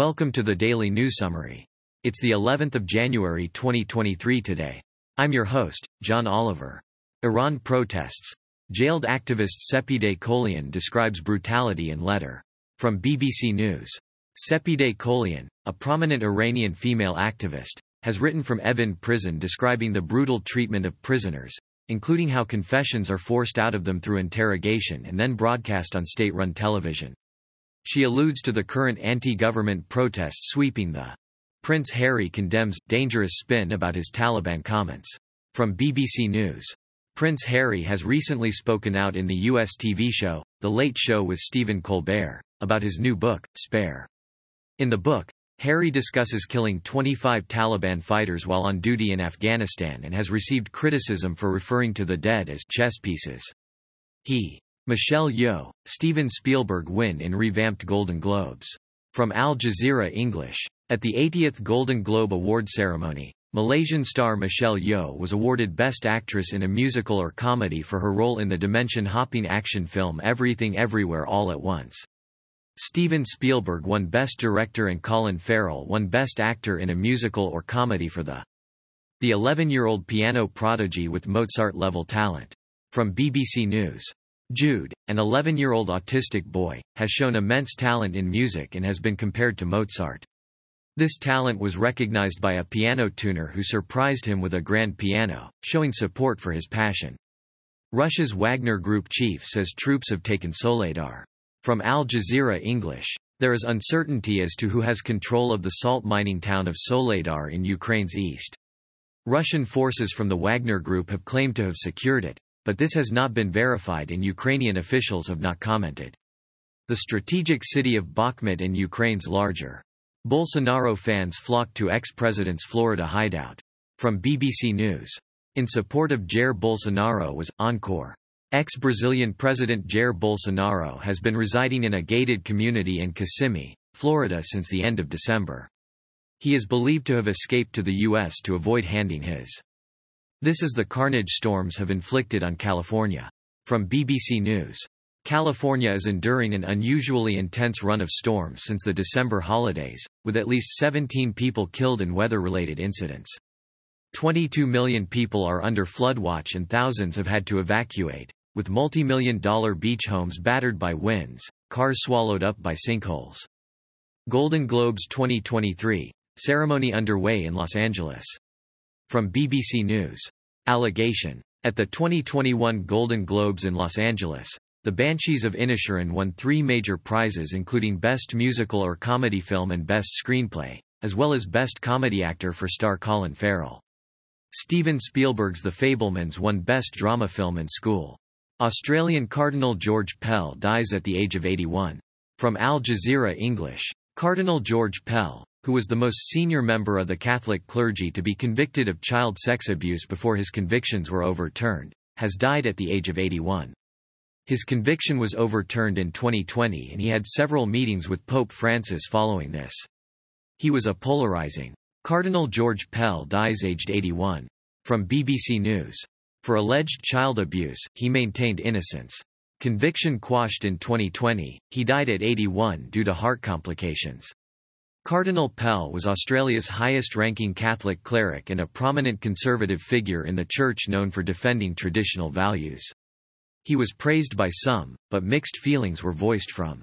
Welcome to the Daily News Summary. It's the 11th of January 2023 today. I'm your host, John Oliver. Iran protests. Jailed activist Sepideh Qolian describes brutality in letter. From BBC News. Sepideh Qolian, a prominent Iranian female activist, has written from Evin prison describing the brutal treatment of prisoners, including how confessions are forced out of them through interrogation and then broadcast on state-run television. She alludes to the current anti-government protests sweeping the Prince Harry condemns dangerous spin about his Taliban comments. From BBC News. Prince Harry has recently spoken out in the U.S. TV show, The Late Show with Stephen Colbert, about his new book, Spare. In the book, Harry discusses killing 25 Taliban fighters while on duty in Afghanistan and has received criticism for referring to the dead as chess pieces. He Michelle Yeoh, Steven Spielberg win in revamped Golden Globes. From Al Jazeera English. At the 80th Golden Globe Award ceremony, Malaysian star Michelle Yeoh was awarded Best Actress in a Musical or Comedy for her role in the dimension-hopping action film Everything Everywhere All at Once. Steven Spielberg won Best Director and Colin Farrell won Best Actor in a Musical or Comedy for the the 11-year-old piano prodigy with Mozart-level talent. From BBC News. Jude, an 11-year-old autistic boy, has shown immense talent in music and has been compared to Mozart. This talent was recognized by a piano tuner who surprised him with a grand piano, showing support for his passion. Russia's Wagner Group chief says troops have taken Soledar. From Al Jazeera English. There is uncertainty as to who has control of the salt mining town of Soledar in Ukraine's east. Russian forces from the Wagner Group have claimed to have secured it but this has not been verified and Ukrainian officials have not commented. The strategic city of Bakhmut in Ukraine's larger. Bolsonaro fans flocked to ex-president's Florida hideout. From BBC News. In support of Jair Bolsonaro was, Encore. Ex-Brazilian President Jair Bolsonaro has been residing in a gated community in Kissimmee, Florida since the end of December. He is believed to have escaped to the U.S. to avoid handing his this is the carnage storms have inflicted on California. From BBC News. California is enduring an unusually intense run of storms since the December holidays, with at least 17 people killed in weather-related incidents. 22 million people are under flood watch and thousands have had to evacuate, with multi-million dollar beach homes battered by winds, cars swallowed up by sinkholes. Golden Globes 2023, ceremony underway in Los Angeles. From BBC News. Allegation. At the 2021 Golden Globes in Los Angeles, the Banshees of Inisherin won three major prizes including Best Musical or Comedy Film and Best Screenplay, as well as Best Comedy Actor for star Colin Farrell. Steven Spielberg's The Fabelmans won Best Drama Film and School. Australian Cardinal George Pell dies at the age of 81. From Al Jazeera English. Cardinal George Pell, who was the most senior member of the Catholic clergy to be convicted of child sex abuse before his convictions were overturned, has died at the age of 81. His conviction was overturned in 2020 and he had several meetings with Pope Francis following this. He was a polarizing. Cardinal George Pell dies aged 81. From BBC News. For alleged child abuse, he maintained innocence. Conviction quashed in 2020, he died at 81 due to heart complications. Cardinal Pell was Australia's highest-ranking Catholic cleric and a prominent conservative figure in the Church known for defending traditional values. He was praised by some, but mixed feelings were voiced from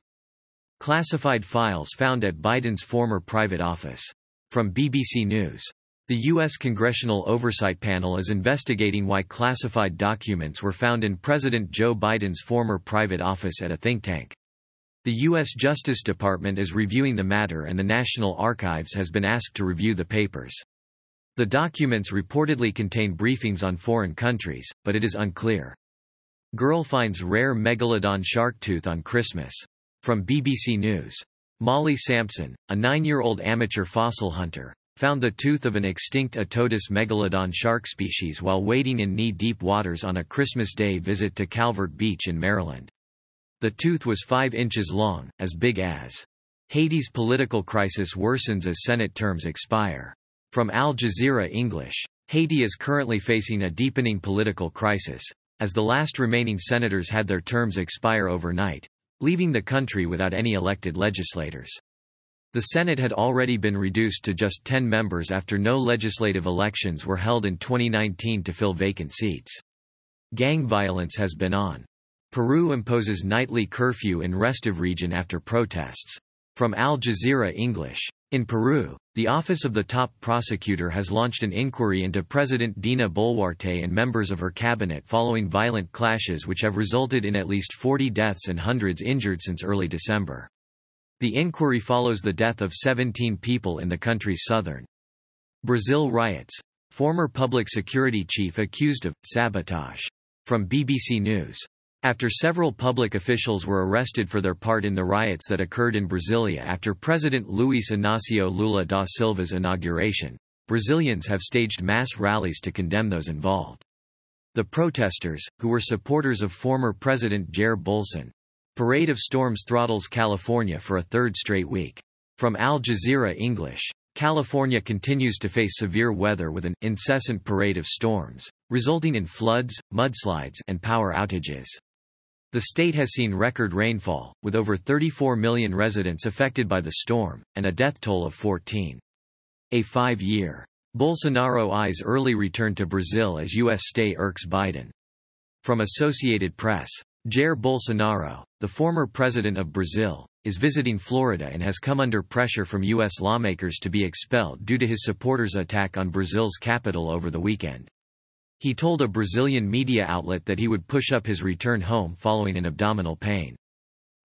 classified files found at Biden's former private office. From BBC News. The U.S. Congressional Oversight Panel is investigating why classified documents were found in President Joe Biden's former private office at a think tank. The U.S. Justice Department is reviewing the matter and the National Archives has been asked to review the papers. The documents reportedly contain briefings on foreign countries, but it is unclear. Girl finds rare megalodon shark tooth on Christmas. From BBC News. Molly Sampson, a nine-year-old amateur fossil hunter, found the tooth of an extinct Otodus megalodon shark species while wading in knee-deep waters on a Christmas Day visit to Calvert Beach in Maryland. The tooth was 5 inches long, as big as. Haiti's political crisis worsens as Senate terms expire. From Al Jazeera English. Haiti is currently facing a deepening political crisis, as the last remaining senators had their terms expire overnight, leaving the country without any elected legislators. The Senate had already been reduced to just 10 members after no legislative elections were held in 2019 to fill vacant seats. Gang violence has been on. Peru imposes nightly curfew in restive region after protests. From Al Jazeera English. In Peru, the Office of the Top Prosecutor has launched an inquiry into President Dina Boluarte and members of her cabinet following violent clashes which have resulted in at least 40 deaths and hundreds injured since early December. The inquiry follows the death of 17 people in the country's southern Brazil riots. Former public security chief accused of sabotage. From BBC News. After several public officials were arrested for their part in the riots that occurred in Brasilia after President Luiz Inácio Lula da Silva's inauguration, Brazilians have staged mass rallies to condemn those involved. The protesters, who were supporters of former President Jair Bolson, Parade of Storms throttles California for a third straight week. From Al Jazeera English. California continues to face severe weather with an incessant parade of storms, resulting in floods, mudslides, and power outages. The state has seen record rainfall, with over 34 million residents affected by the storm, and a death toll of 14. A five-year. Bolsonaro eyes early return to Brazil as U.S. stay irks Biden. From Associated Press. Jair Bolsonaro, the former president of Brazil, is visiting Florida and has come under pressure from U.S. lawmakers to be expelled due to his supporters' attack on Brazil's capital over the weekend. He told a Brazilian media outlet that he would push up his return home following an abdominal pain.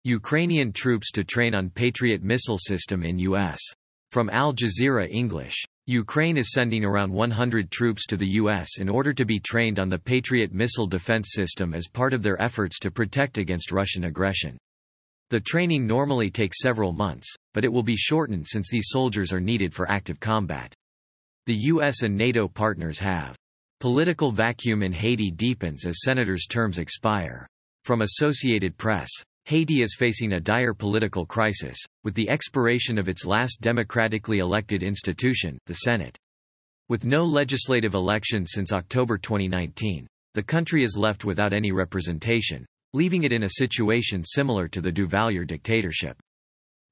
Ukrainian troops to train on Patriot missile system in U.S. From Al Jazeera English. Ukraine is sending around 100 troops to the U.S. in order to be trained on the Patriot missile defense system as part of their efforts to protect against Russian aggression. The training normally takes several months, but it will be shortened since these soldiers are needed for active combat. The U.S. and NATO partners have Political vacuum in Haiti deepens as senators' terms expire. From Associated Press. Haiti is facing a dire political crisis, with the expiration of its last democratically elected institution, the Senate. With no legislative elections since October 2019, the country is left without any representation, leaving it in a situation similar to the Duvalier dictatorship.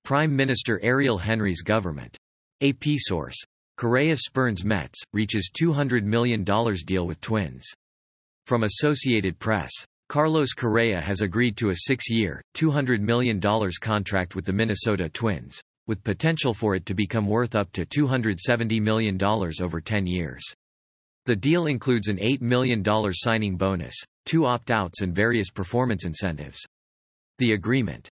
Prime Minister Ariel Henry's government. AP source. Correa spurns Mets, reaches $200 million deal with Twins. From Associated Press. Carlos Correa has agreed to a six-year, $200 million contract with the Minnesota Twins, with potential for it to become worth up to $270 million over 10 years. The deal includes an $8 million signing bonus, two opt-outs and various performance incentives. The agreement